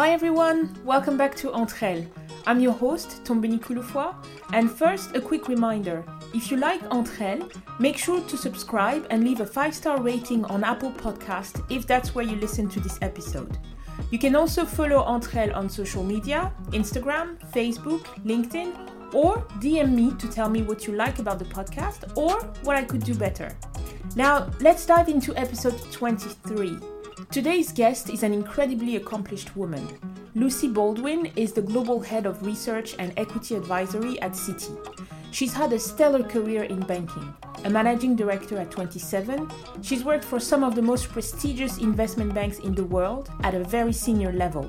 Hi everyone, welcome back to Entre Elles. I'm your host, Tombeni Kouloufoua, and first a quick reminder. If you like Entre Elles, make sure to subscribe and leave a 5-star rating on Apple Podcast if that's where you listen to this episode. You can also follow Entre Elles on social media, Instagram, Facebook, LinkedIn, or DM me to tell me what you like about the podcast or what I could do better. Now, let's dive into episode 23. Today's guest is an incredibly accomplished woman. Lucy Baldwin is the global head of research and equity advisory at Citi. She's had a stellar career in banking. A managing director at 27, she's worked for some of the most prestigious investment banks in the world at a very senior level.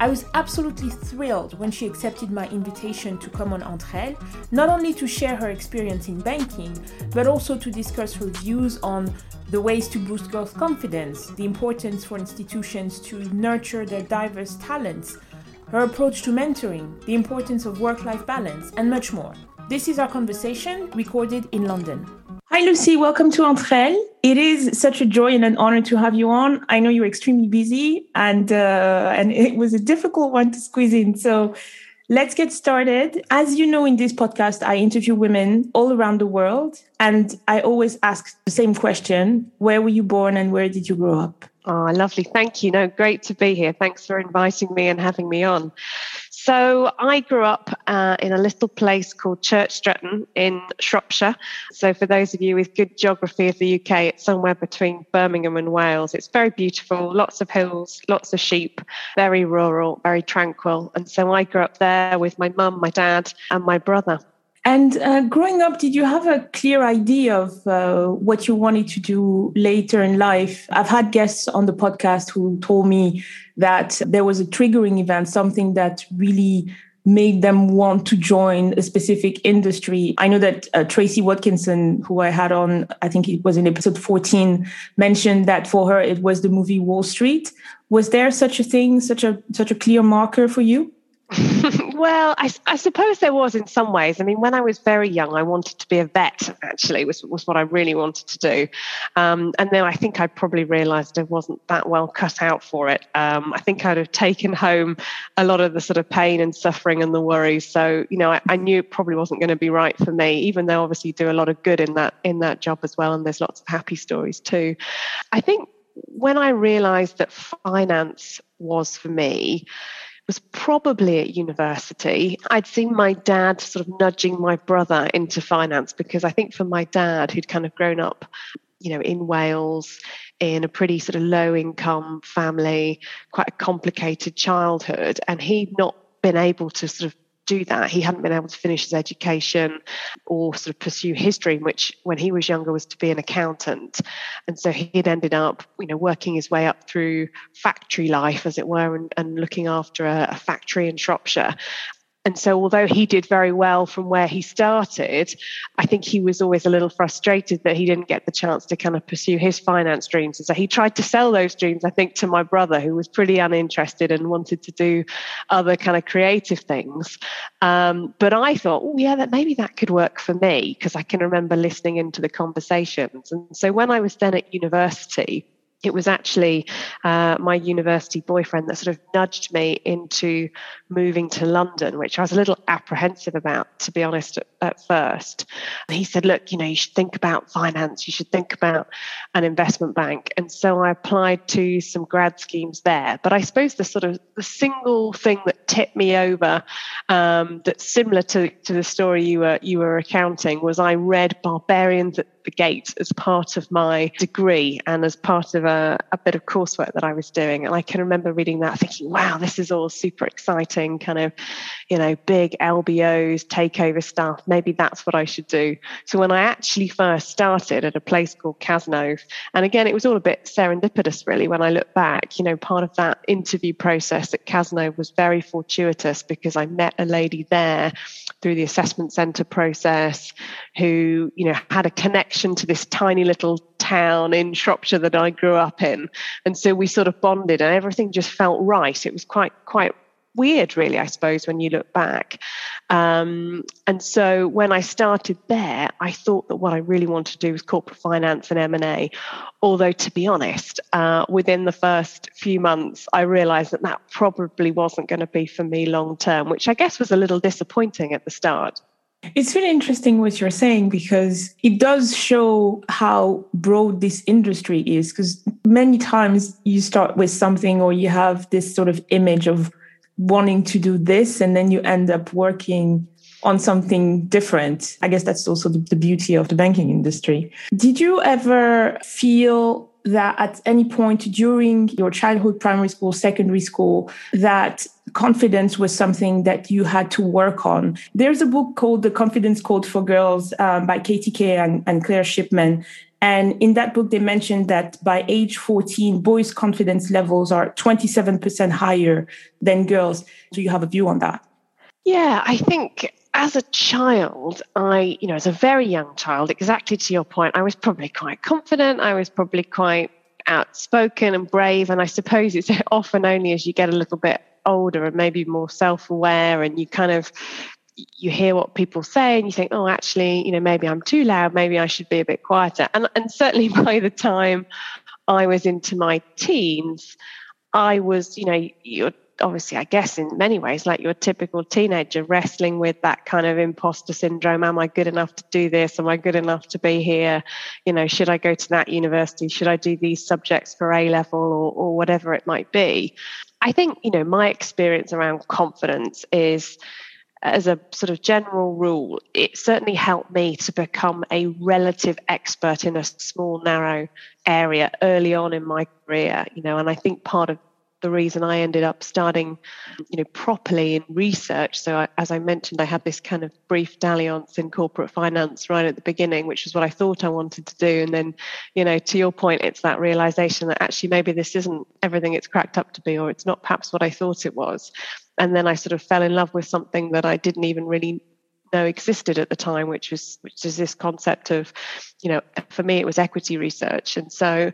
I was absolutely thrilled when she accepted my invitation to come on Entre Elles, not only to share her experience in banking, but also to discuss her views on the ways to boost girls' confidence, the importance for institutions to nurture their diverse talents, her approach to mentoring, the importance of work life balance, and much more. This is our conversation recorded in London. Hi, Lucy. Welcome to Entre Elles. It is such a joy and an honor to have you on. I know you're extremely busy, and uh, and it was a difficult one to squeeze in. So, let's get started. As you know, in this podcast, I interview women all around the world, and I always ask the same question: Where were you born, and where did you grow up? Oh, lovely. Thank you. No, great to be here. Thanks for inviting me and having me on. So, I grew up uh, in a little place called Church Stretton in Shropshire. So, for those of you with good geography of the UK, it's somewhere between Birmingham and Wales. It's very beautiful, lots of hills, lots of sheep, very rural, very tranquil. And so, I grew up there with my mum, my dad, and my brother. And uh, growing up, did you have a clear idea of uh, what you wanted to do later in life? I've had guests on the podcast who told me that there was a triggering event, something that really made them want to join a specific industry. I know that uh, Tracy Watkinson, who I had on, I think it was in episode 14, mentioned that for her it was the movie Wall Street. Was there such a thing, such a such a clear marker for you? well, I, I, suppose there was in some ways. I mean, when I was very young, I wanted to be a vet, actually, was, was what I really wanted to do. Um, and then I think I probably realized I wasn't that well cut out for it. Um, I think I'd have taken home a lot of the sort of pain and suffering and the worries. So, you know, I, I knew it probably wasn't going to be right for me, even though obviously you do a lot of good in that in that job as well. And there's lots of happy stories too. I think when I realized that finance was for me, was probably at university. I'd seen my dad sort of nudging my brother into finance because I think for my dad, who'd kind of grown up, you know, in Wales, in a pretty sort of low income family, quite a complicated childhood, and he'd not been able to sort of do that. He hadn't been able to finish his education or sort of pursue his dream, which when he was younger was to be an accountant. And so he had ended up, you know, working his way up through factory life, as it were, and, and looking after a, a factory in Shropshire. And so, although he did very well from where he started, I think he was always a little frustrated that he didn't get the chance to kind of pursue his finance dreams. And so, he tried to sell those dreams, I think, to my brother, who was pretty uninterested and wanted to do other kind of creative things. Um, but I thought, oh, yeah, that maybe that could work for me because I can remember listening into the conversations. And so, when I was then at university, it was actually uh, my university boyfriend that sort of nudged me into moving to London, which I was a little apprehensive about, to be honest, at, at, first. And he said, Look, you know, you should think about finance, you should think about an investment bank. And so I applied to some grad schemes there. But I suppose the sort of the single thing that tipped me over um, that's similar to, to the story you were, you were recounting was I read Barbarians at the Gate as part of my degree and as part of a, bit of coursework that I was doing. And I can remember reading that thinking, wow, this is all super exciting, kind of, you know, big LBOs, takeover stuff. Maybe that's what I should do. So when I actually first started at a place called Cazenove, and again, it was all a bit serendipitous, really, when I look back, you know, part of that interview process at Cazenove was very fortuitous because I met a lady there through the assessment center process who, you know, had a connection to this tiny little town in Shropshire that I grew up in. And so we sort of bonded and everything just felt right. It was quite, quite weird, really, I suppose, when you look back. Um, and so when I started there, I thought that what I really wanted to do was corporate finance and M&A. Although, to be honest, uh, within the first few months, I realized that that probably wasn't going to be for me long term, which I guess was a little disappointing at the start. It's really interesting what you're saying because it does show how broad this industry is. Because many times you start with something or you have this sort of image of wanting to do this and then you end up working on something different. I guess that's also the, beauty of the banking industry. Did you ever feel that at any point during your childhood, primary school, secondary school, that confidence was something that you had to work on. There's a book called The Confidence Code for Girls um, by Katty Kay and, and Claire Shipman. And in that book, they mentioned that by age 14, boys' confidence levels are 27% higher than girls. Do you have a view on that? Yeah, I think as a child, I, you know, as a very young child, exactly to your point, I was probably quite confident. I was probably quite outspoken and brave. And I suppose it's often only as you get a little bit older and maybe more self aware and you kind of you hear what people say and you think, oh, actually, you know, maybe I'm too loud, maybe I should be a bit quieter. And, and certainly by the time I was into my teens, I was, you know, you're obviously, I guess, in many ways, like your typical teenager wrestling with that kind of imposter syndrome. Am I good enough to do this? Am I good enough to be here? You know, should I go to that university? Should I do these subjects for A level or, or whatever it might be? I think, you know, my experience around confidence is as a sort of general rule, it certainly helped me to become a relative expert in a small, narrow area early on in my career, you know, and I think part of the reason I ended up starting, you know, properly in research. So, I, as I mentioned, I had this kind of brief dalliance in corporate finance right at the beginning, which is what I thought I wanted to do. And then, you know, to your point, it's that realization that actually maybe this isn't everything it's cracked up to be, or it's not perhaps what I thought it was. And then I sort of fell in love with something that I didn't even really know existed at the time, which was which is this concept of, you know, for me it was equity research, and so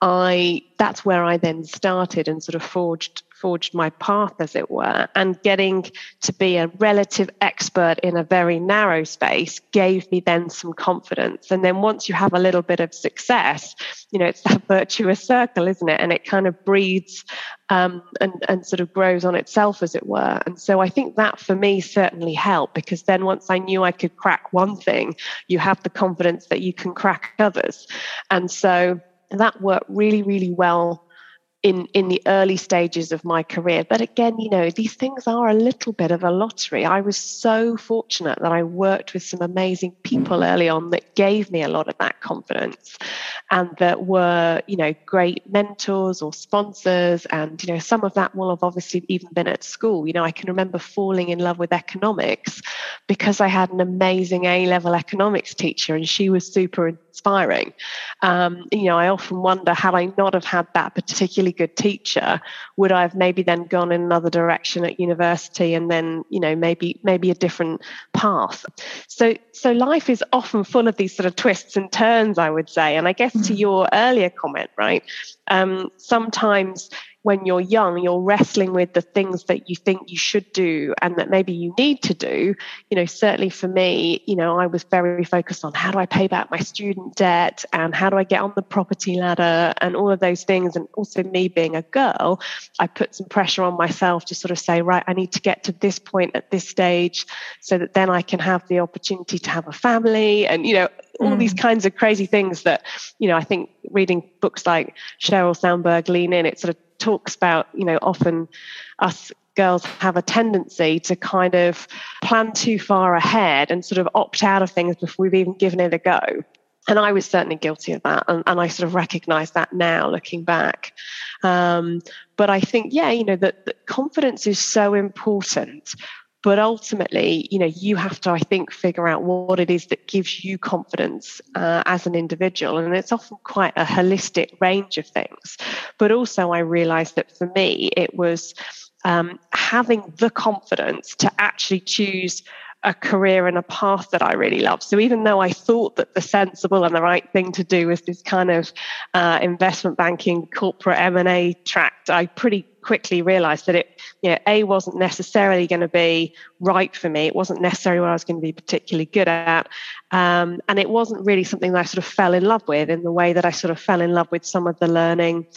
I that's where I then started and sort of forged forged my path, as it were. And getting to be a relative expert in a very narrow space gave me then some confidence. And then once you have a little bit of success, you know, it's that virtuous circle, isn't it? And it kind of breeds um, and, and sort of grows on itself, as it were. And so I think that for me certainly helped because then once I knew I could crack one thing, you have the confidence that you can crack others. And so that worked really, really well in in the early stages of my career. But again you know these things are a little bit of a lottery. I was so fortunate that i worked with some amazing people early on that gave me a lot of that confidence and that were you know great mentors or sponsors. And you know some of that will have obviously even been at school. You know i can remember falling in love with economics because i had an amazing a level economics teacher and she was super inspiring um, you know i often wonder had i not have had that particularly good teacher, would I have maybe then gone in another direction at university and then, you know, maybe maybe a different path? So so life is often full of these sort of twists and turns, I would say. And I guess to mm-hmm. your earlier comment, right? Um, sometimes when you're young, you're wrestling with the things that you think you should do and that maybe you need to do. You know, certainly for me, you know, I was very focused on how do I pay back my student debt and how do I get on the property ladder and all of those things. And also, me being a girl, I put some pressure on myself to sort of say, right, I need to get to this point at this stage so that then I can have the opportunity to have a family and, you know, all mm. these kinds of crazy things that, you know, I think reading books like Sheryl Sandberg Lean In, it sort of talks about, you know, often us girls have a tendency to kind of plan too far ahead and sort of opt out of things before we've even given it a go. And I was certainly guilty of that. And, and I sort of recognize that now looking back. Um, but I think, yeah, you know, that, that confidence is so important but ultimately you know you have to i think figure out what it is that gives you confidence uh, as an individual. And it's often quite a holistic range of things. But also i realized that for me it was um, having the confidence to actually choose a career and a path that I really love. So even though I thought that the sensible and the right thing to do was this kind of uh, investment banking, corporate M and A track, I pretty quickly realized that it, you know, A wasn't necessarily going to be right for me. It wasn't necessarily what I was going to be particularly good at. Um, and it wasn't really something that I sort of fell in love with in the way that I sort of fell in love with some of the learning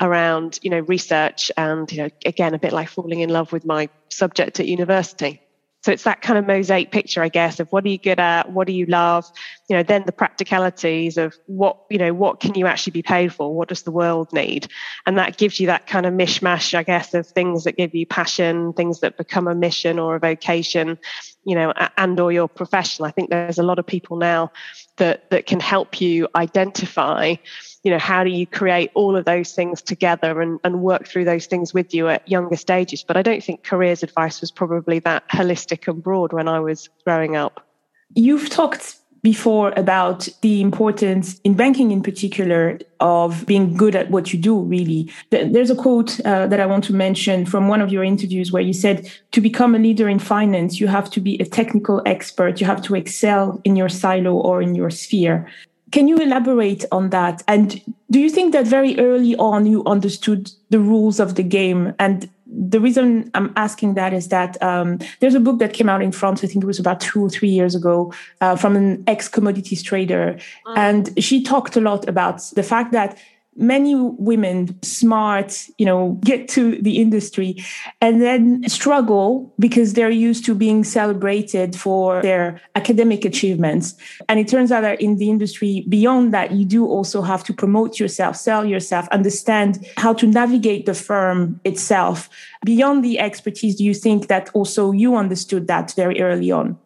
around, you know, research and, you know, again, a bit like falling in love with my subject at university. So it's that kind of mosaic picture, I guess, of what are you good at, what do you love, you know, then the practicalities of what, you know, what can you actually be paid for, what does the world need, and that gives you that kind of mishmash, I guess, of things that give you passion, things that become a mission or a vocation, you know, and or your profession. I think there's a lot of people now that that can help you identify you know how do you create all of those things together and, and work through those things with you at younger stages? But i don't think careers advice was probably that holistic and broad when i was growing up. You've talked before about the importance in banking in particular of being good at what you do really. There's a quote uh, that i want to mention from one of your interviews where you said to become a leader in finance you have to be a technical expert. You have to excel in your silo or in your sphere can you elaborate on that? And do you think that very early on you understood the rules of the game? And the reason I'm asking that is that um, there's a book that came out in France, I think it was about two or three years ago, uh, from an ex commodities trader. Mm. And she talked a lot about the fact that many women smart you know get to the industry and then struggle because they're used to being celebrated for their academic achievements. And it turns out that in the industry beyond that you do also have to promote yourself sell yourself understand how to navigate the firm itself. Beyond the expertise do you think that also you understood that very early on?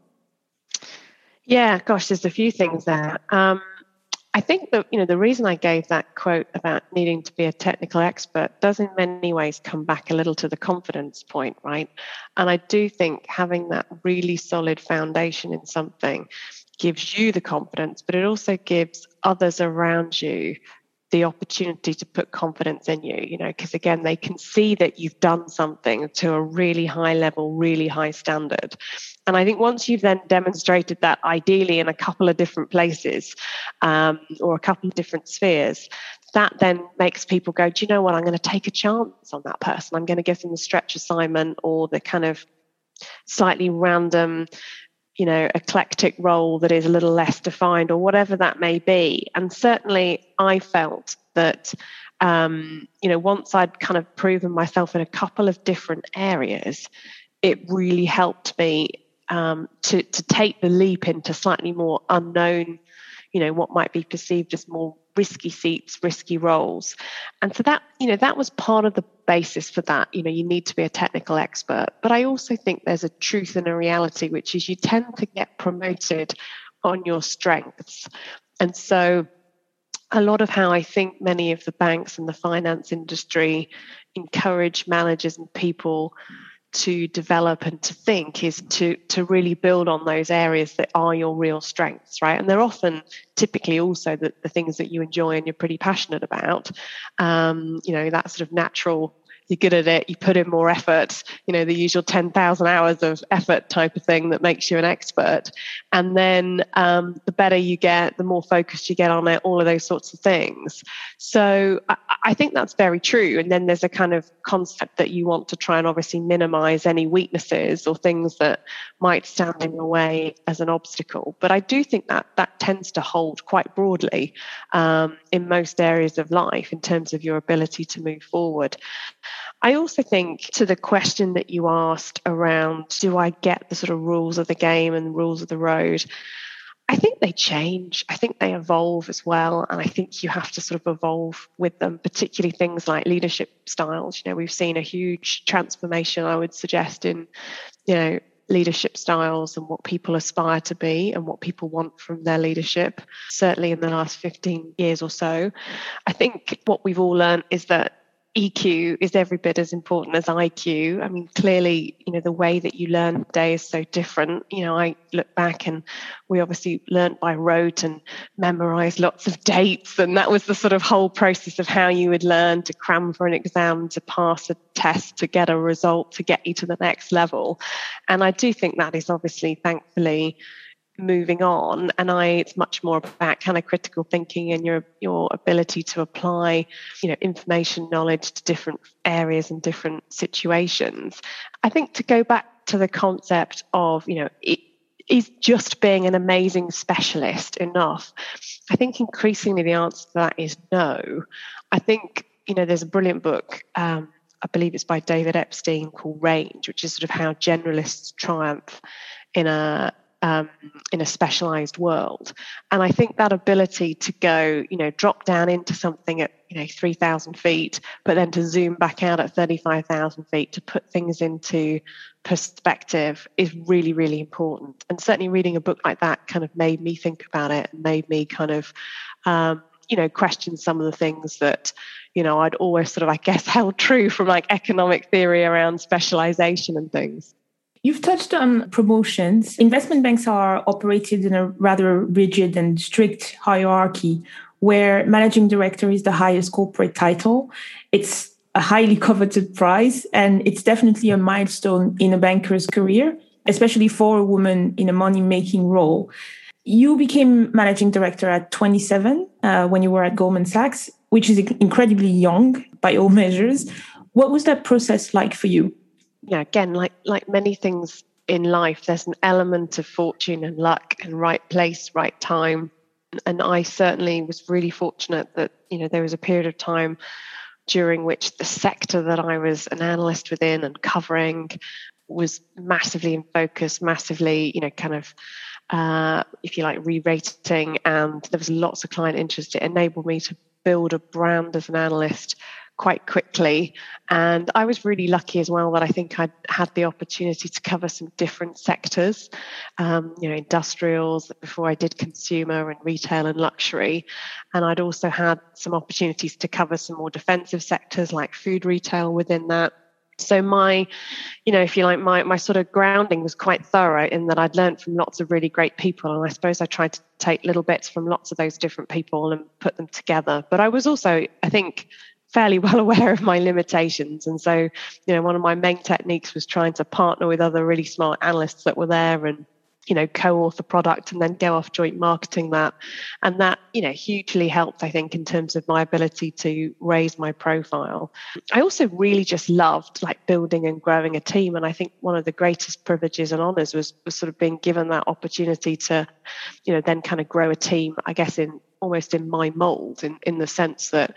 Yeah gosh there's a few things there. Um, I think that you know the reason I gave that quote about needing to be a technical expert does in many ways come back a little to the confidence point, right? And I do think having that really solid foundation in something gives you the confidence, but it also gives others around you the opportunity to put confidence in you, you know, because again, they can see that you've done something to a really high level, really high standard. And I think once you've then demonstrated that ideally in a couple of different places um, or a couple of different spheres, that then makes people go, do you know what? I'm going to take a chance on that person. I'm going to give them the stretch assignment or the kind of slightly random you know, eclectic role that is a little less defined or whatever that may be. And certainly I felt that, um, you know, once I'd kind of proven myself in a couple of different areas, it really helped me um, to, to take the leap into slightly more unknown, you know, what might be perceived as more risky seats, risky roles. And so that, you know, that was part of the basis for that. You know, you need to be a technical expert. But I also think there's a truth and a reality, which is you tend to get promoted on your strengths. And so a lot of how I think many of the banks and the finance industry encourage managers and people to develop and to think is to to really build on those areas that are your real strengths right? And they're often typically also the, the things that you enjoy and you're pretty passionate about. Um, you know that sort of natural you're good at it, you put in more effort, you know, the usual 10,000 hours of effort type of thing that makes you an expert. And then um, the better you get, the more focused you get on it, all of those sorts of things. So I, I think that's very true. And then there's a kind of concept that you want to try and obviously minimize any weaknesses or things that might stand in the way as an obstacle. But I do think that that tends to hold quite broadly um, in most areas of life in terms of your ability to move forward. I also think to the question that you asked around do I get the sort of rules of the game and rules of the road? I think they change. I think they evolve as well. And I think you have to sort of evolve with them, particularly things like leadership styles. You know, we've seen a huge transformation, I would suggest, in, you know, leadership styles and what people aspire to be and what people want from their leadership, certainly in the last 15 years or so. I think what we've all learned is that EQ is every bit as important as IQ. I mean, clearly, you know, the way that you learn today is so different. You know, I look back and we obviously learned by rote and memorized lots of dates. And that was the sort of whole process of how you would learn to cram for an exam, to pass a test, to get a result, to get you to the next level. And I do think that is obviously, thankfully, moving on and i it's much more about kind of critical thinking and your your ability to apply you know information knowledge to different areas and different situations i think to go back to the concept of you know it, is just being an amazing specialist enough? I think increasingly the answer to that is no. I think, you know, there's a brilliant book, um, I believe it's by David Epstein called Range, which is sort of how generalists triumph in a um, in a specialized world. And I think that ability to go, you know, drop down into something at, you know, 3,000 feet, but then to zoom back out at 35,000 feet to put things into perspective is really, really important. And certainly reading a book like that kind of made me think about it and made me kind of, um, you know, question some of the things that, you know, I'd always sort of, I guess, held true from like economic theory around specialization and things. You've touched on promotions. Investment banks are operated in a rather rigid and strict hierarchy where managing director is the highest corporate title. It's a highly coveted prize, and it's definitely a milestone in a banker's career, especially for a woman in a money making role. You became managing director at 27 uh, when you were at Goldman Sachs, which is incredibly young by all measures. What was that process like for you? Yeah, again, like like many things in life, there's an element of fortune and luck and right place, right time. And I certainly was really fortunate that you know there was a period of time during which the sector that I was an analyst within and covering was massively in focus, massively, you know, kind of, uh, if you like, re-rating, and there was lots of client interest. It enabled me to build a brand as an analyst quite quickly. And I was really lucky as well that I think I'd had the opportunity to cover some different sectors, um, you know, industrials before I did consumer and retail and luxury. And I'd also had some opportunities to cover some more defensive sectors like food retail within that. So my, you know, if you like, my my sort of grounding was quite thorough in that I'd learned from lots of really great people, and I suppose I tried to take little bits from lots of those different people and put them together. But I was also, I think, fairly well aware of my limitations. And so, you know, one of my main techniques was trying to partner with other really smart analysts that were there and, you know, co-author product and then go off joint marketing that. And that, you know, hugely helped, I think, in terms of my ability to raise my profile. I also really just loved like building and growing a team. And I think one of the greatest privileges and honors was, was sort of being given that opportunity to, you know, then kind of grow a team, I guess, in almost in my mold in, in the sense that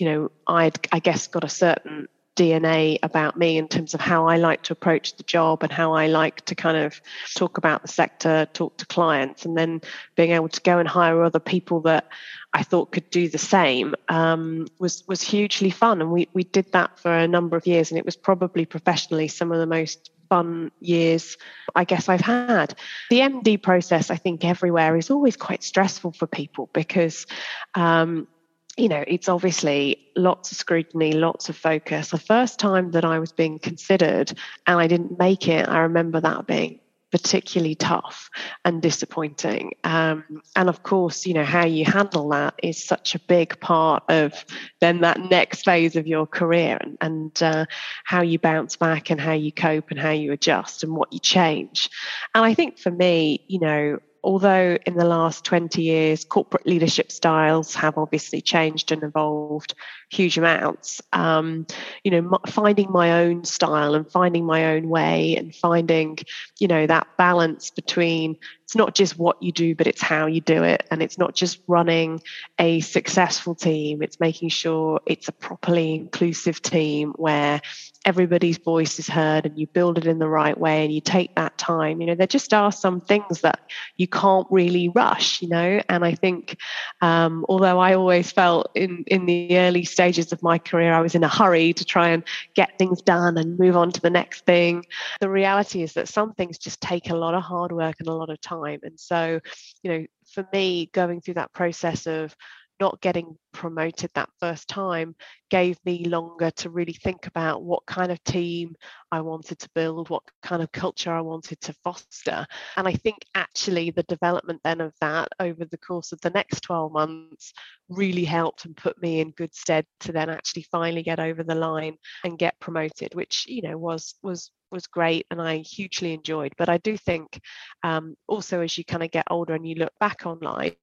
you know, I'd, I guess, got a certain DNA about me in terms of how I like to approach the job and how I like to kind of talk about the sector, talk to clients, and then being able to go and hire other people that I thought could do the same um, was was hugely fun. And we we did that for a number of years, and it was probably professionally some of the most fun years I guess I've had. The MD process, I think, everywhere is always quite stressful for people because. Um, you know, it's obviously lots of scrutiny, lots of focus. The first time that I was being considered and I didn't make it, I remember that being particularly tough and disappointing. Um, and of course, you know, how you handle that is such a big part of then that next phase of your career and, and uh, how you bounce back and how you cope and how you adjust and what you change. And I think for me, you know, although in the last 20 years corporate leadership styles have obviously changed and evolved huge amounts. Um, you know finding my own style and finding my own way and finding you know that balance between it's not just what you do, but it's how you do it. And it's not just running a successful team, it's making sure it's a properly inclusive team where everybody's voice is heard and you build it in the right way and you take that time. You know, there just are some things that you can't really rush, you know. And I think, um, although I always felt in, in the early stages of my career, I was in a hurry to try and get things done and move on to the next thing, the reality is that some things just take a lot of hard work and a lot of time time. And so, you know, for me, going through that process of not getting promoted that first time gave me longer to really think about what kind of team I wanted to build, what kind of culture I wanted to foster. And I think actually the development then of that over the course of the next 12 months really helped and put me in good stead to then actually finally get over the line and get promoted, which, you know, was was was great and I hugely enjoyed. But I do think um, also as you kind of get older and you look back on life,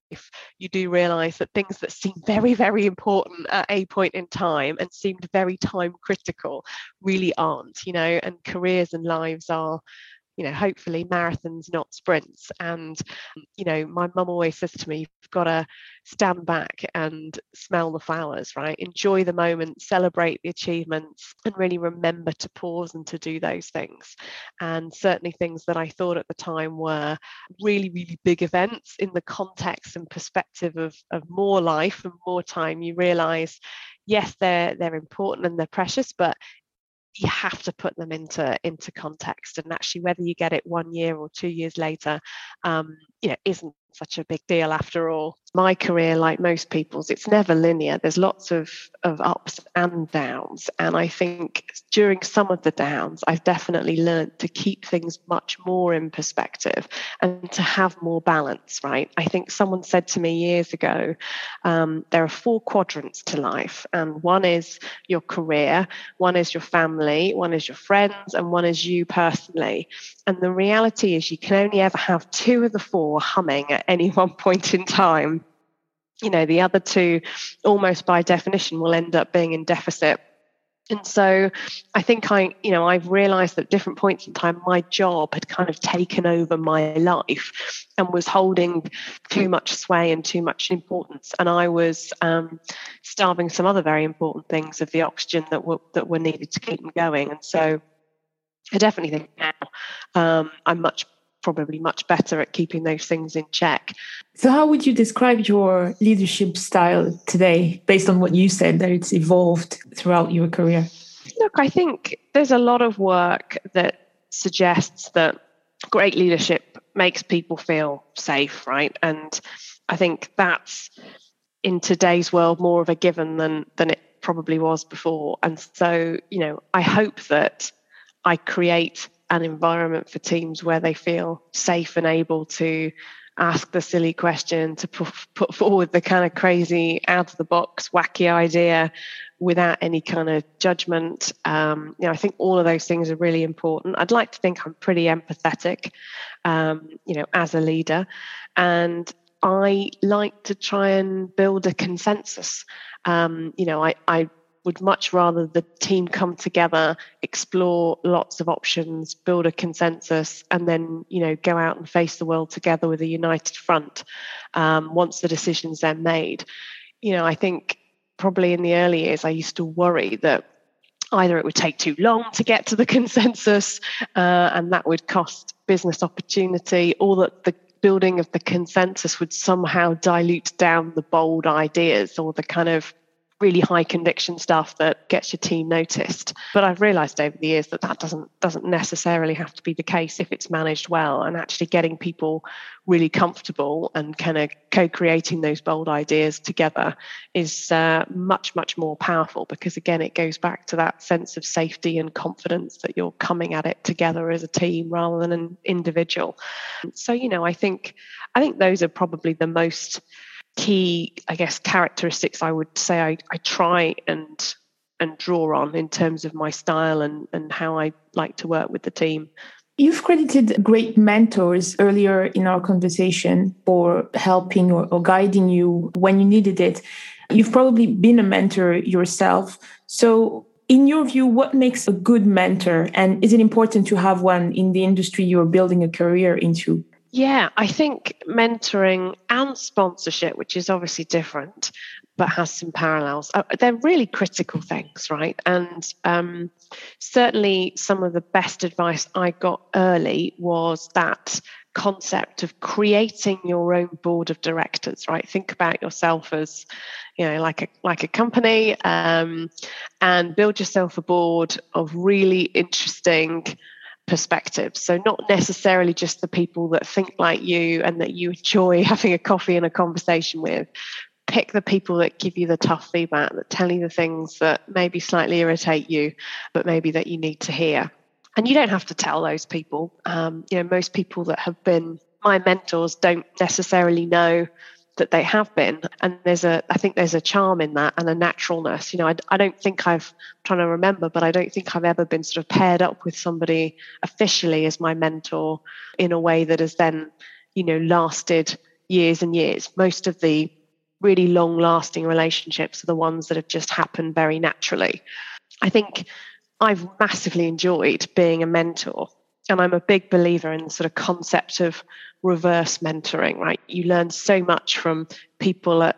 you do realize that things that seem very, very important at a point in time and seemed very time critical really aren't, you know, and careers and lives are you know hopefully marathons not sprints. And you know my mum always says to me you've got to stand back and smell the flowers right? Enjoy the moment celebrate the achievements and really remember to pause and to do those things. And certainly things that i thought at the time were really really big events in the context and perspective of, of more life and more time you realize yes they're they're important and they're precious but you have to put them into into context and actually whether you get it one year or two years later um, you know isn't such a big deal after all. My career, like most people's, it's never linear. There's lots of, of ups and downs. And I think during some of the downs, I've definitely learned to keep things much more in perspective and to have more balance, right? I think someone said to me years ago um, there are four quadrants to life, and one is your career, one is your family, one is your friends, and one is you personally. And the reality is, you can only ever have two of the four humming at any one point in time. You know, the other two, almost by definition, will end up being in deficit. And so I think I, you know, I've realized at different points in time, my job had kind of taken over my life and was holding too much sway and too much importance. And I was um, starving some other very important things of the oxygen that were, that were needed to keep them going. And so I definitely think now um, I'm much probably much better at keeping those things in check. So, how would you describe your leadership style today, based on what you said that it's evolved throughout your career? Look, I think there's a lot of work that suggests that great leadership makes people feel safe, right? And I think that's in today's world more of a given than than it probably was before. And so, you know, I hope that I create an environment for teams where they feel safe and able to ask the silly question, to put forward the kind of crazy, out of the box, wacky idea without any kind of judgment. Um, you know, I think all of those things are really important. I'd like to think I'm pretty empathetic, um, you know, as a leader, and I like to try and build a consensus. Um, you know, I, I would much rather the team come together, explore lots of options, build a consensus, and then you know go out and face the world together with a united front. Um, once the decisions then made, you know, I think probably in the early years I used to worry that either it would take too long to get to the consensus, uh, and that would cost business opportunity, or that the building of the consensus would somehow dilute down the bold ideas or the kind of really high conviction stuff that gets your team noticed. But I've realized over the years that that doesn't doesn't necessarily have to be the case if it's managed well and actually getting people really comfortable and kind of co-creating those bold ideas together is uh, much much more powerful because again it goes back to that sense of safety and confidence that you're coming at it together as a team rather than an individual. So you know I think I think those are probably the most key, I guess, characteristics I would say I, I try and and draw on in terms of my style and, and how I like to work with the team. You've credited great mentors earlier in our conversation for helping or, or guiding you when you needed it. You've probably been a mentor yourself. So, in your view, what makes a good mentor? And is it important to have one in the industry you're building a career into? Yeah, I think mentoring and sponsorship, which is obviously different, but has some parallels, uh, they're really critical things, right? And um, certainly some of the best advice I got early was that concept of creating your own board of directors right think about yourself as you know like a like a company um, and build yourself a board of really interesting perspectives. So, not necessarily just the people that think like you and that you enjoy having a coffee and a conversation with, pick the people that give you the tough feedback, that tell you the things that maybe slightly irritate you, but maybe that you need to hear. And you don't have to tell those people. Um, you know, most people that have been my mentors don't necessarily know that they have been. And there's a i think there's a charm in that and a naturalness. You know i, I don't think i've I'm trying to remember but i don't think i've ever been sort of paired up with somebody officially as my mentor in a way that has then you know lasted years and years. Most of the really long lasting relationships are the ones that have just happened very naturally. I think i've massively enjoyed being a mentor and I'm a big believer in the sort of concept of reverse mentoring, right? You learn so much from people at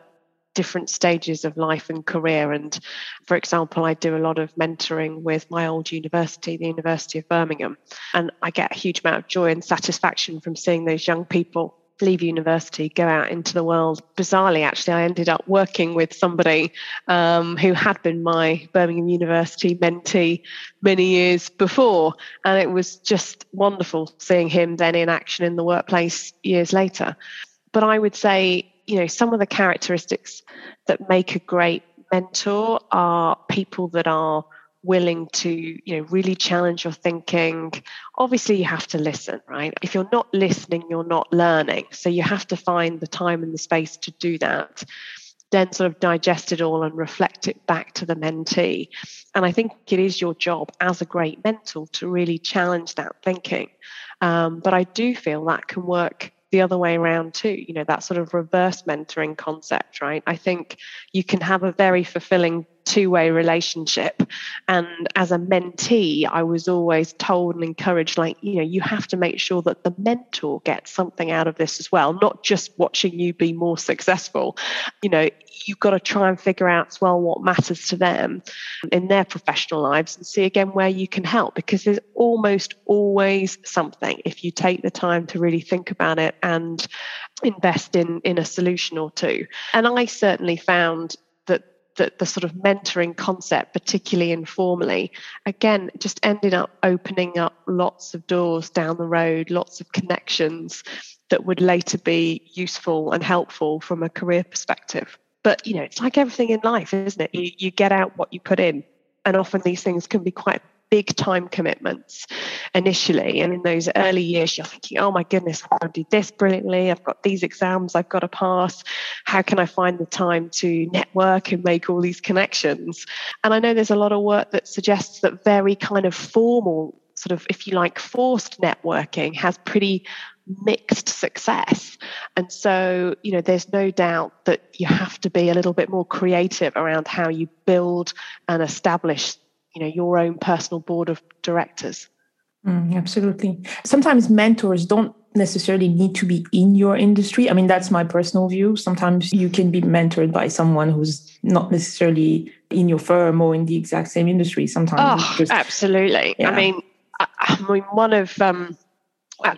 different stages of life and career. And for example, I do a lot of mentoring with my old university, the University of Birmingham, and I get a huge amount of joy and satisfaction from seeing those young people leave university, go out into the world. Bizarrely, actually, I ended up working with somebody um, who had been my Birmingham University mentee many years before. And it was just wonderful seeing him then in action in the workplace years later. But I would say, you know, some of the characteristics that make a great mentor are people that are willing to you know really challenge your thinking. Obviously you have to listen right? If you're not listening you're not learning. So you have to find the time and the space to do that then sort of digest it all and reflect it back to the mentee. And i think it is your job as a great mentor to really challenge that thinking. Um, but i do feel that can work the other way around too you know that sort of reverse mentoring concept right? I think you can have a very fulfilling two way relationship. And as a mentee, I was always told and encouraged, like, you know, you have to make sure that the mentor gets something out of this as well, not just watching you be more successful. You know, you've got to try and figure out as well what matters to them in their professional lives and see again where you can help because there's almost always something if you take the time to really think about it and invest in in a solution or two and i certainly found the, the sort of mentoring concept, particularly informally, again, just ended up opening up lots of doors down the road, lots of connections that would later be useful and helpful from a career perspective. But, you know, it's like everything in life, isn't it? You, you get out what you put in. And often these things can be quite big time commitments initially. And in those early years, you're thinking, oh my goodness, I did this brilliantly. I've got these exams I've got to pass. How can I find the time to network and make all these connections? And I know there's a lot of work that suggests that very kind of formal, sort of, if you like, forced networking has pretty mixed success. And so, you know, there's no doubt that you have to be a little bit more creative around how you build and establish you know your own personal board of directors? Mm, absolutely. Sometimes mentors don't necessarily need to be in your industry. I mean that's my personal view. Sometimes you can be mentored by someone who's not necessarily in your firm or in the exact same industry. Sometimes oh, just, absolutely. Yeah. i mean I, I, mean one of um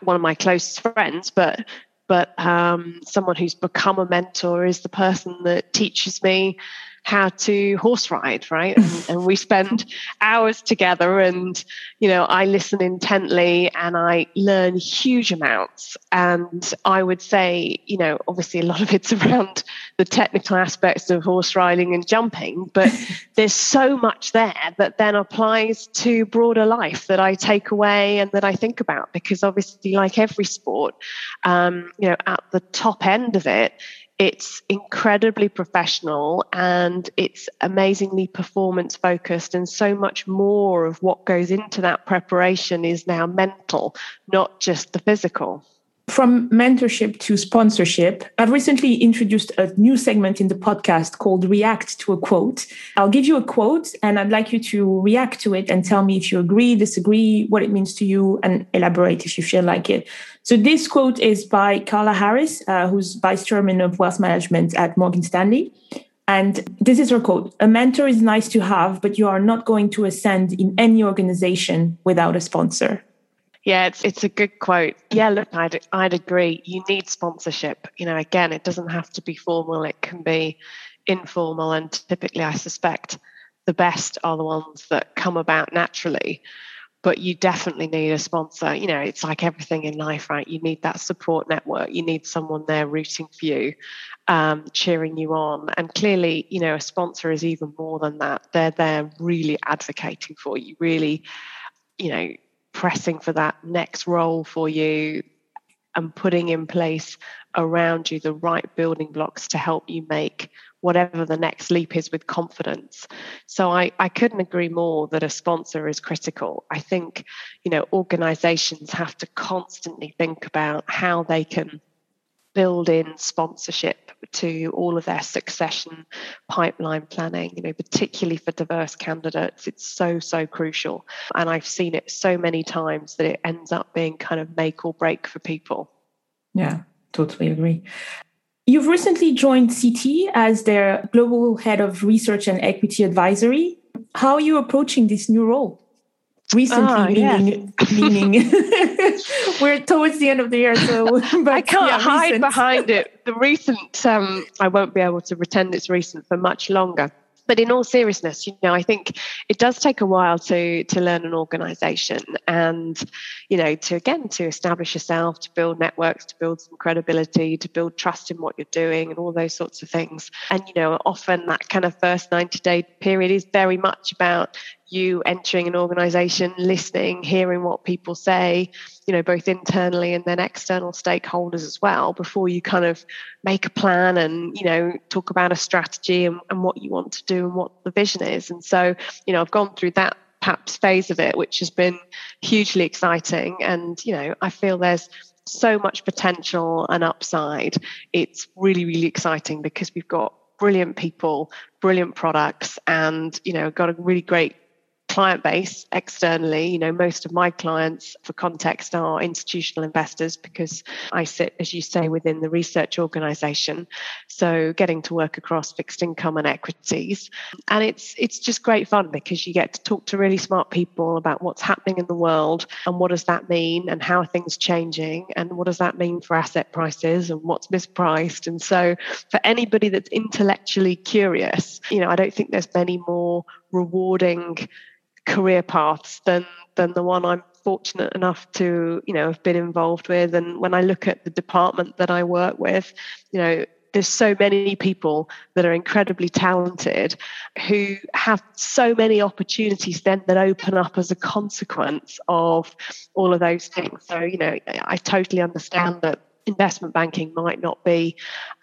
one of my closest friends but but um, someone who's become a mentor is the person that teaches me how to horse ride, right? And, and, we spend hours together, and you know, I listen intently and I learn huge amounts. And I would say, you know, obviously a lot of it's around the technical aspects of horse riding and jumping, but there's so much there that then applies to broader life that I take away and that I think about. Because obviously, like every sport, um, you know, at the top end of it it's incredibly professional and it's amazingly performance focused, and so much more of what goes into that preparation is now mental, not just the physical. From mentorship to sponsorship, I've recently introduced a new segment in the podcast called React to a Quote. I'll give you a quote and I'd like you to react to it and tell me if you agree, disagree, what it means to you, and elaborate if you feel like it. So, this quote is by Carla Harris, uh, who's vice chairman of wealth management at Morgan Stanley. And this is her quote A mentor is nice to have, but you are not going to ascend in any organization without a sponsor. Yeah, it's it's a good quote. Yeah, look, I'd I'd agree. You need sponsorship. You know, again, it doesn't have to be formal. It can be informal, and typically, I suspect the best are the ones that come about naturally. but you definitely need a sponsor. You know, it's like everything in life, right? You need that support network. You need someone there rooting for you, um, cheering you on. And clearly, you know, a sponsor is even more than that. They're there really advocating for you, really, you know, pressing for that next role for you and putting in place around you the right building blocks to help you make whatever the next leap is with confidence. So I, I couldn't agree more that a sponsor is critical. I think, you know, organizations have to constantly think about how they can build in sponsorship to all of their succession pipeline planning, you know, particularly for diverse candidates. It's so, so crucial. And I've seen it so many times that it ends up being kind of make or break for people. Yeah, totally agree. You've recently joined Citi as their global head of research and equity advisory. How are you approaching this new role? Recently, oh, meaning, yeah. meaning we're towards the end of the year, so I can't yeah, hide recent. behind it. The recent, um, I won't be able to pretend it's recent for much longer but in all seriousness, you know, I think it does take a while to to learn an organization and, you know, to again to establish yourself, to build networks, to build some credibility, to build trust in what you're doing and all those sorts of things. And, you know, often that kind of first 90 day period is very much about you entering an organization, listening, hearing what people say, you know, both internally and then external stakeholders as well, before you kind of make a plan and, you know, talk about a strategy and, and what you want to do and what the vision is. And so, you know, I've gone through that perhaps phase of it, which has been hugely exciting. And, you know, I feel there's so much potential and upside. It's really, really exciting because we've got brilliant people, brilliant products, and you know, got a really great client base externally, you know, most of my clients, for context, are institutional investors because I sit, as you say, within the research organization. So getting to work across fixed income and equities. And it's it's just great fun because you get to talk to really smart people about what's happening in the world and what does that mean and how are things changing and what does that mean for asset prices and what's mispriced. And so for anybody that's intellectually curious, you know, I don't think there's many more rewarding career paths than than the one I'm fortunate enough to you know have been involved with. And when I look at the department that I work with you know there's so many people that are incredibly talented who have so many opportunities then that open up as a consequence of all of those things. So you know I totally understand that investment banking might not be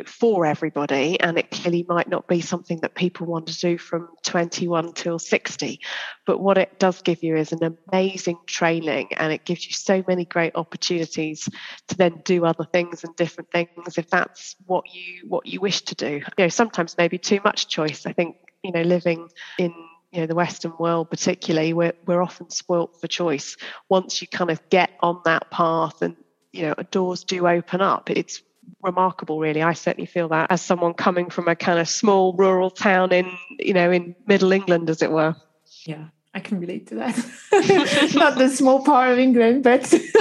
for everybody and it clearly might not be something that people want to do from 21 till 60 but what it does give you is an amazing training and it gives you so many great opportunities to then do other things and different things if that's what you what you wish to do. You know sometimes maybe too much choice. I think you know living in you know the western world particularly we're, we're often spoilt for choice. Once you kind of get on that path and you know doors do open up it's remarkable really i certainly feel that as someone coming from a kind of small rural town in you know in middle england as it were yeah I can relate to that. Not the small part of England, but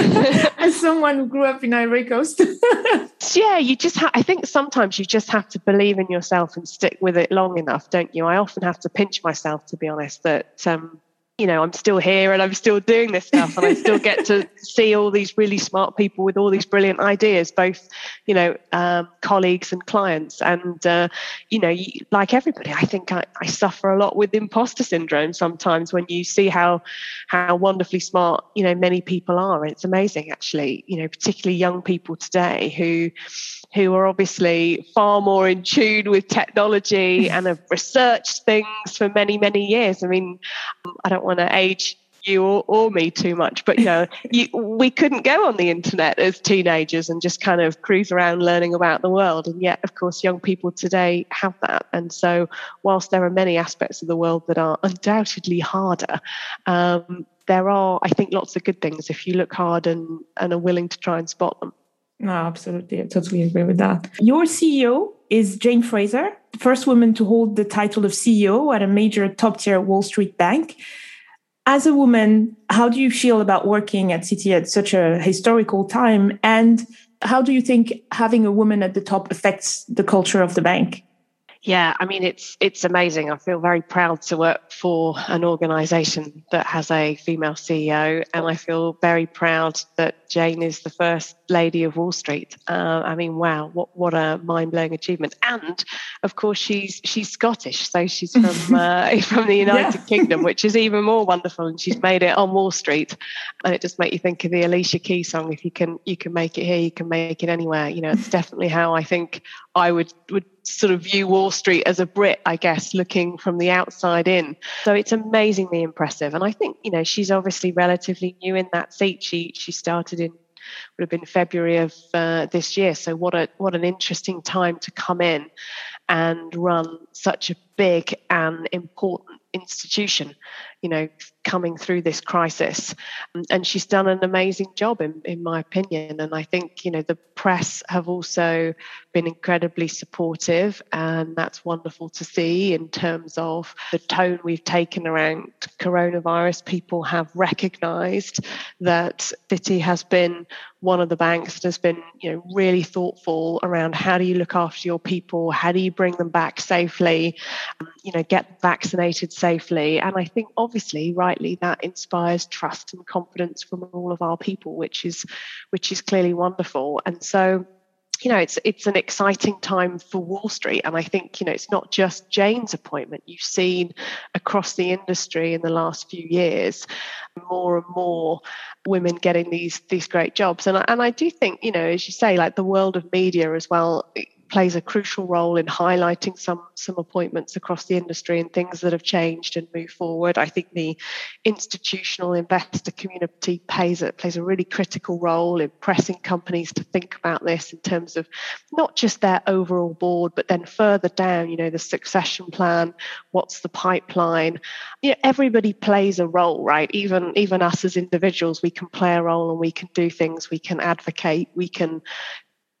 as someone who grew up in Ivory Coast. yeah, you just have, I think sometimes you just have to believe in yourself and stick with it long enough, don't you? I often have to pinch myself, to be honest, that um, you know, I'm still here and I'm still doing this stuff and I still get to see all these really smart people with all these brilliant ideas, both, you know, um, colleagues and clients. And, uh, you know, like everybody, I think I, I, suffer a lot with imposter syndrome sometimes when you see how, how wonderfully smart, you know, many people are. And it's amazing actually, you know, particularly young people today who, who are obviously far more in tune with technology and have researched things for many, many years. I mean, I don't want to age you or, or, me too much, but you know, you, we couldn't go on the internet as teenagers and just kind of cruise around learning about the world. And yet, of course, young people today have that. And so, whilst there are many aspects of the world that are undoubtedly harder, um, there are, I think, lots of good things if you look hard and, and are willing to try and spot them. No, absolutely. I totally agree with that. Your CEO is Jane Fraser, the first woman to hold the title of CEO at a major top tier Wall Street bank. As a woman, how do you feel about working at Citi at such a historical time? And how do you think having a woman at the top affects the culture of the bank? Yeah, I mean it's it's amazing. I feel very proud to work for an organisation that has a female CEO, and I feel very proud that Jane is the first lady of Wall Street. Uh, I mean, wow, what what a mind blowing achievement! And of course, she's she's Scottish, so she's from uh, from the United yeah. Kingdom, which is even more wonderful. And she's made it on Wall Street, and it just makes you think of the Alicia Keys song. If you can you can make it here, you can make it anywhere. You know, it's definitely how I think I would would sort of view Wall Street as a Brit, I guess, looking from the outside in. So it's amazingly impressive. And I think, you know, she's obviously relatively new in that seat. She she started in would have been February of uh, this year. So what a what an interesting time to come in and run such a big and important institution you know coming through this crisis. Um, and she's done an amazing job in, in my opinion. And i think you know the press have also been incredibly supportive and that's wonderful to see in terms of the tone we've taken around coronavirus. People have recognized that citi has been one of the banks that has been you know really thoughtful around how do you look after your people? How do you bring them back safely? Um, you know get vaccinated safely? And i think obviously rightly that inspires trust and confidence from all of our people which is which is clearly wonderful. And so you know it's it's an exciting time for wall street. And i think you know it's not just jane's appointment. You've seen across the industry in the last few years more and more women getting these these great jobs. And I, and I do think you know as you say like the world of media as well plays a crucial role in highlighting some some appointments across the industry and things that have changed and moved forward. I think the institutional investor community plays a, plays a really critical role in pressing companies to think about this in terms of not just their overall board, but then further down, you know, the succession plan, what's the pipeline. You know, everybody plays a role, right? Even even us as individuals, we can play a role and we can do things, we can advocate, we can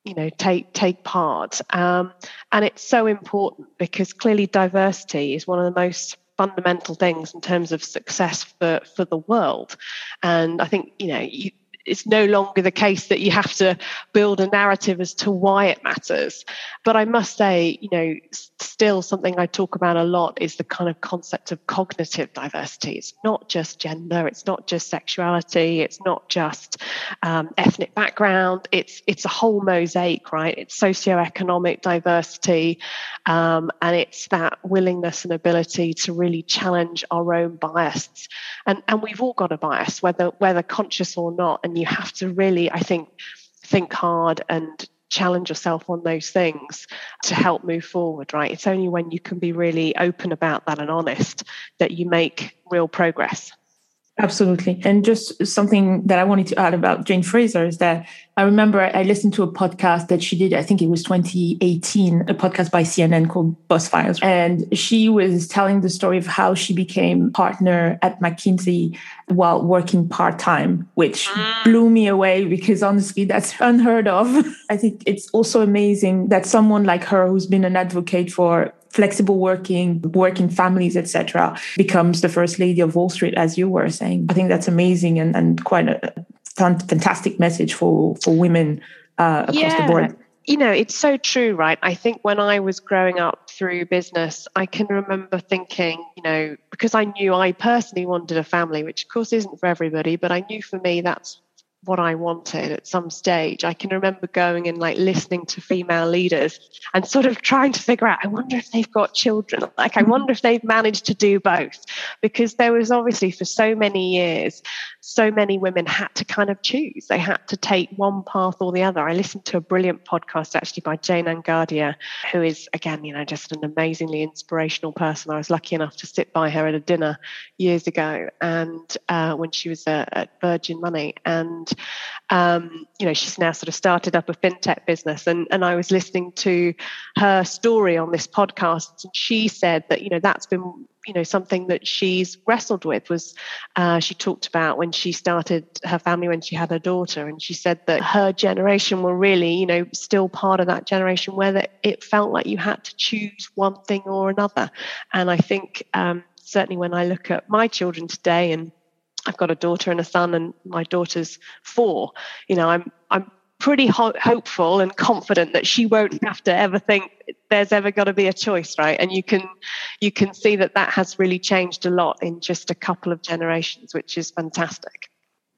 you know take take part. Um, and it's so important because clearly diversity is one of the most fundamental things in terms of success for for the world. And i think you know you, it's no longer the case that you have to build a narrative as to why it matters. But I must say, you know, still something I talk about a lot is the kind of concept of cognitive diversity. It's not just gender, it's not just sexuality, it's not just um, ethnic background. It's it's a whole mosaic, right? It's socioeconomic diversity, um, and it's that willingness and ability to really challenge our own biases. And and we've all got a bias, whether whether conscious or not. And you have to really, I think, think hard and challenge yourself on those things to help move forward, right? It's only when you can be really open about that and honest that you make real progress. Absolutely. And just something that I wanted to add about Jane Fraser is that I remember I listened to a podcast that she did, I think it was 2018, a podcast by CNN called Boss Files. And she was telling the story of how she became partner at McKinsey while working part time, which ah. blew me away because honestly, that's unheard of. I think it's also amazing that someone like her, who's been an advocate for flexible working, working families, etc., becomes the first lady of Wall Street, as you were saying. I think that's amazing and, and quite a fantastic message for for women uh, across yeah. the board. You know, it's so true, right? I think when I was growing up through business, I can remember thinking, you know, because I knew I personally wanted a family, which of course isn't for everybody, but I knew for me that's what I wanted at some stage. I can remember going and like listening to female leaders and sort of trying to figure out, I wonder if they've got children. Like, I wonder if they've managed to do both. Because there was obviously for so many years, so many women had to kind of choose. They had to take one path or the other. I listened to a brilliant podcast actually by Jayne-Anne Gadhia, who is, again, you know, just an amazingly inspirational person. I was lucky enough to sit by her at a dinner years ago and uh, when she was uh, at Virgin Money. And um, you know, she's now sort of started up a fintech business. And, and I was listening to her story on this podcast, and she said that, you know, that's been you know something that she's wrestled with was uh, she talked about when she started her family when she had her daughter and she said that her generation were really you know still part of that generation where it felt like you had to choose one thing or another and i think um, certainly when i look at my children today and I've got a daughter and a son, and my daughter's four. You know, I'm I'm pretty ho- hopeful and confident that she won't have to ever think there's ever got to be a choice right? And you can you can see that that has really changed a lot in just a couple of generations which is fantastic.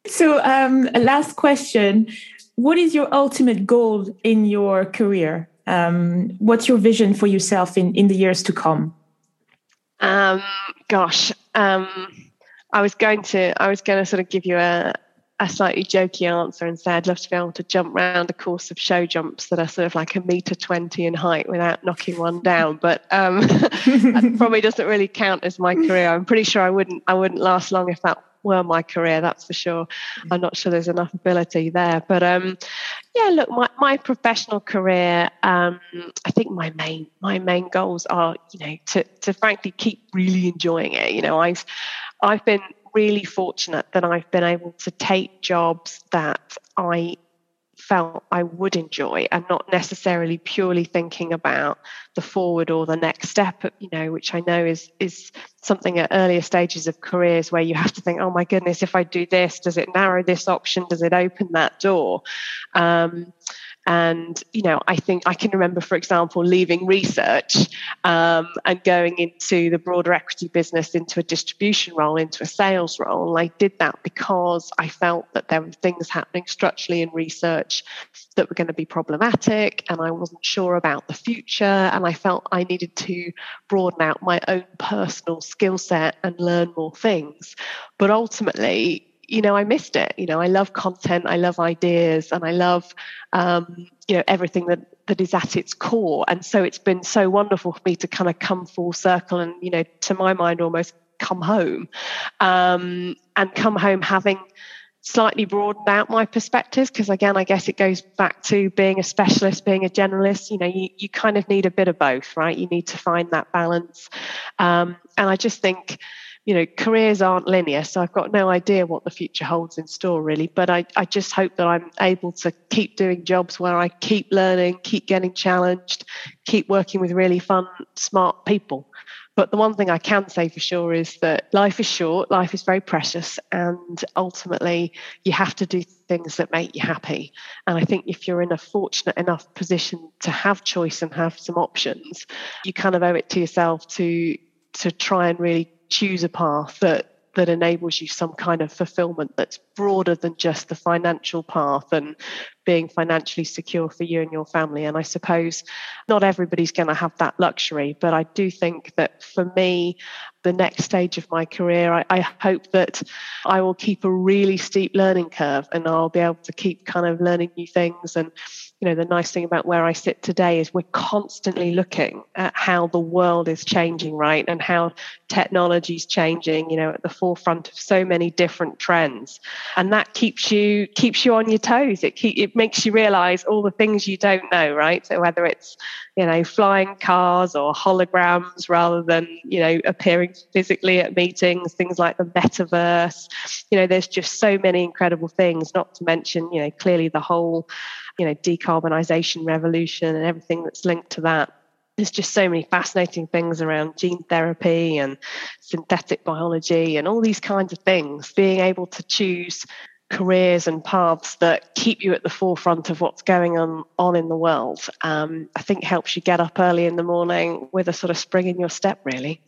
So um, last question. What is your ultimate goal in your career? Um, what's your vision for yourself in in the years to come? Um, gosh um, i was going to i was going to sort of give you a a slightly jokey answer and say I'd love to be able to jump around a course of show jumps that are sort of like a meter 20 in height without knocking one down. But um, that probably doesn't really count as my career. I'm pretty sure I wouldn't I wouldn't last long if that were my career, that's for sure. I'm not sure there's enough ability there. But um, yeah, look, my, my professional career, um, I think my main my main goals are, you know, to to frankly keep really enjoying it. You know, I've I've been really fortunate that I've been able to take jobs that I felt I would enjoy and not necessarily purely thinking about the forward or the next step, you know, which I know is is something at earlier stages of careers where you have to think, oh my goodness, if I do this, does it narrow this option? Does it open that door? Um, and, you know, I think I can remember, for example, leaving research um, and going into the broader equity business, into a distribution role, into a sales role. I did that because I felt that there were things happening structurally in research that were going to be problematic and I wasn't sure about the future. And I felt I needed to broaden out my own personal skill set and learn more things. But ultimately, you know, I missed it. You know, I love content, I love ideas, and I love, um, you know, everything that that is at its core. And so it's been so wonderful for me to kind of come full circle and, you know, to my mind, almost come home, um, and come home having slightly broadened out my perspectives because again i guess it goes back to being a specialist being a generalist you know you, you kind of need a bit of both right you need to find that balance um, and i just think you know, careers aren't linear, so I've got no idea what the future holds in store really. But I, I just hope that I'm able to keep doing jobs where I keep learning, keep getting challenged, keep working with really fun, smart people. But the one thing I can say for sure is that life is short, life is very precious, and ultimately you have to do things that make you happy. And I think if you're in a fortunate enough position to have choice and have some options, you kind of owe it to yourself to to try and really choose a path that that enables you some kind of fulfillment that's broader than just the financial path and being financially secure for you and your family. And I suppose not everybody's going to have that luxury, but I do think that for me, the next stage of my career, I, I, hope that I will keep a really steep learning curve and I'll be able to keep kind of learning new things. And, you know, the nice thing about where I sit today is we're constantly looking at how the world is changing, right? And how technology is changing, you know, at the forefront of so many different trends. And that keeps you keeps you on your toes. It keep, it makes you realize all the things you don't know, right? So whether it's, you know, flying cars or holograms rather than, you know, appearing physically at meetings, things like the metaverse. You know, there's just so many incredible things, not to mention, you know, clearly the whole, you know, decarbonisation revolution and everything that's linked to that there's just so many fascinating things around gene therapy and synthetic biology and all these kinds of things. Being able to choose careers and paths that keep you at the forefront of what's going on on in the world um, i think helps you get up early in the morning with a sort of spring in your step really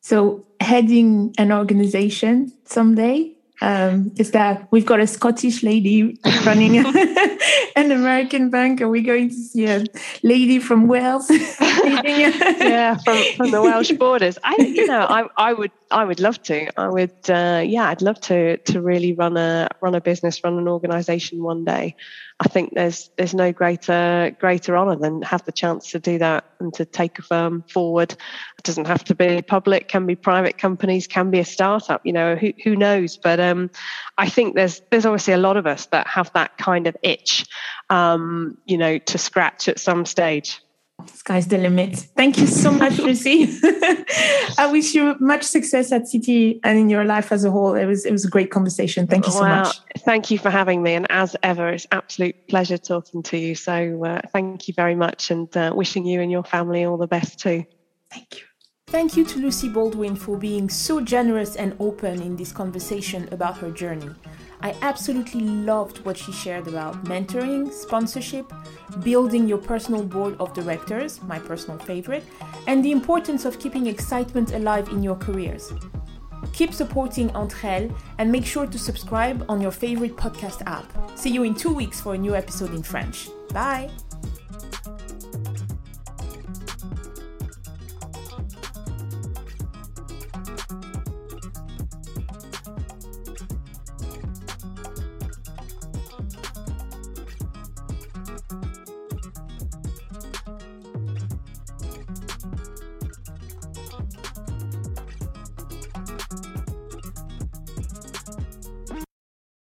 so heading an organization someday um, is that we've got a Scottish lady running an American bank, and we're going to see a lady from Wales. yeah, from, from the Welsh borders. I, you know, I, I would, I would love to. I would, uh, yeah, I'd love to to really run a run a business, run an organisation one day. I think there's there's no greater greater honour than have the chance to do that and to take a firm forward. It doesn't have to be public, can be private companies, can be a startup. You know, who who knows? But um, I think there's there's obviously a lot of us that have that kind of itch, um, you know, to scratch at some stage sky's the limit. Thank you so much, Lucy. I wish you much success at Citi and in your life as a whole. It was it was a great conversation. Thank you so well, much. Thank you for having me, and as ever, it's absolute pleasure talking to you. So uh, thank you very much, and uh, wishing you and your family all the best too. Thank you. Thank you to Lucy Baldwin for being so generous and open in this conversation about her journey. I absolutely loved what she shared about mentoring, sponsorship, building your personal board of directors, my personal favorite, and the importance of keeping excitement alive in your careers. Keep supporting Entre and make sure to subscribe on your favorite podcast app. See you in two weeks for a new episode in French. Bye!